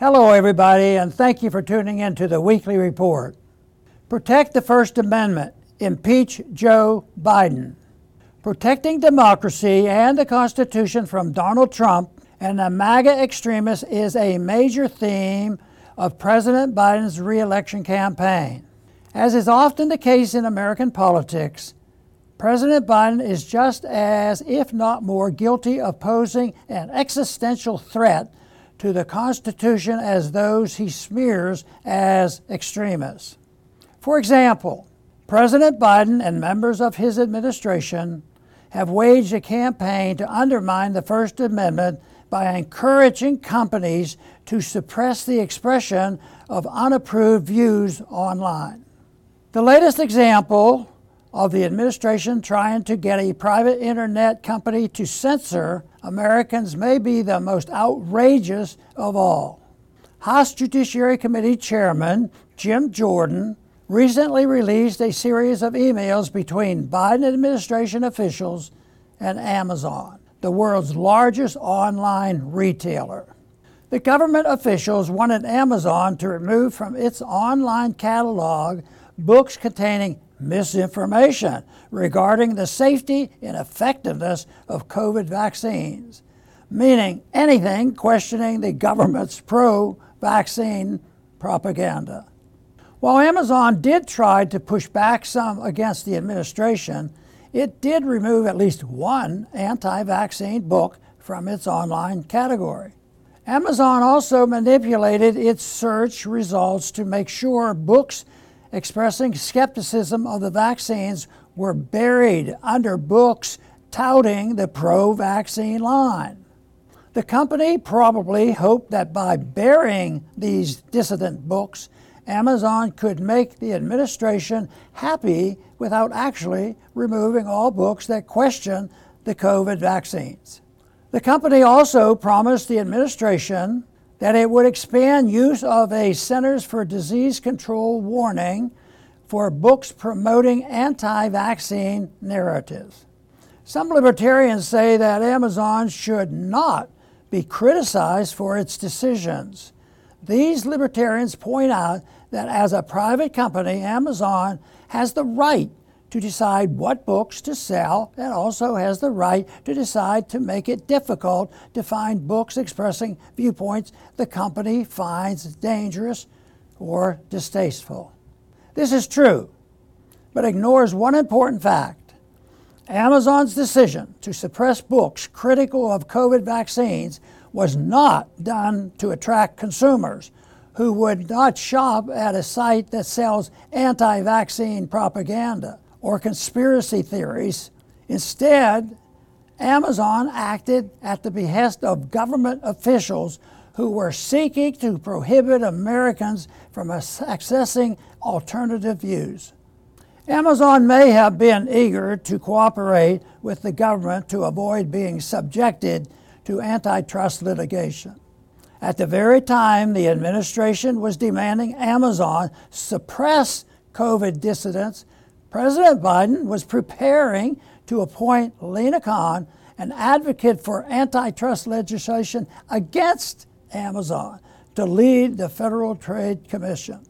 Hello, everybody, and thank you for tuning in to the weekly report. Protect the First Amendment. Impeach Joe Biden. Protecting democracy and the Constitution from Donald Trump and the MAGA extremists is a major theme of President Biden's reelection campaign. As is often the case in American politics, President Biden is just as, if not more, guilty of posing an existential threat to the Constitution as those he smears as extremists. For example, President Biden and members of his administration have waged a campaign to undermine the First Amendment by encouraging companies to suppress the expression of unapproved views online. The latest example of the administration trying to get a private internet company to censor Americans may be the most outrageous of all. House Judiciary Committee Chairman Jim Jordan recently released a series of emails between Biden administration officials and Amazon, the world's largest online retailer. The government officials wanted Amazon to remove from its online catalog books containing misinformation regarding the safety and effectiveness of COVID vaccines, meaning anything questioning the government's pro vaccine propaganda. While Amazon did try to push back some against the administration, it did remove at least one anti vaccine book from its online category. Amazon also manipulated its search results to make sure books expressing skepticism of the vaccines were buried under books touting the pro vaccine line. The company probably hoped that by burying these dissident books, Amazon could make the administration happy without actually removing all books that question the COVID vaccines. The company also promised the administration that it would expand use of a Centers for Disease Control warning for books promoting anti vaccine narratives. Some libertarians say that Amazon should not be criticized for its decisions. These libertarians point out that as a private company, Amazon has the right to decide what books to sell and also has the right to decide to make it difficult to find books expressing viewpoints the company finds dangerous or distasteful. This is true, but ignores one important fact. Amazon's decision to suppress books critical of COVID vaccines was not done to attract consumers who would not shop at a site that sells anti vaccine propaganda or conspiracy theories. Instead, Amazon acted at the behest of government officials who were seeking to prohibit Americans from accessing alternative views. Amazon may have been eager to cooperate with the government to avoid being subjected to antitrust litigation. At the very time the administration was demanding Amazon suppress COVID dissidents President Biden was preparing to appoint Lina Khan, an advocate for antitrust legislation against Amazon, to lead the Federal Trade Commission.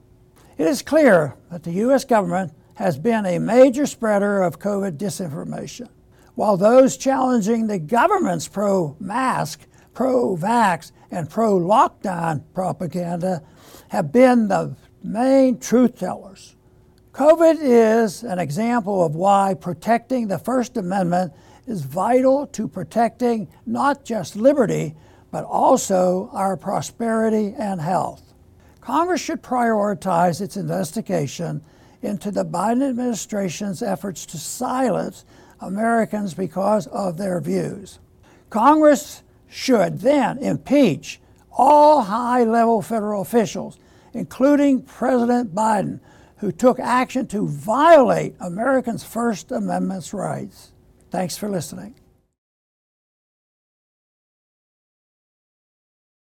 It is clear that the U.S. government has been a major spreader of COVID disinformation, while those challenging the government's pro mask, pro vax, and pro lockdown propaganda have been the main truth tellers. COVID is an example of why protecting the First Amendment is vital to protecting not just liberty, but also our prosperity and health. Congress should prioritize its investigation into the Biden administration's efforts to silence Americans because of their views. Congress should then impeach all high level federal officials, including President Biden, who took action to violate Americans' First Amendment rights. Thanks for listening.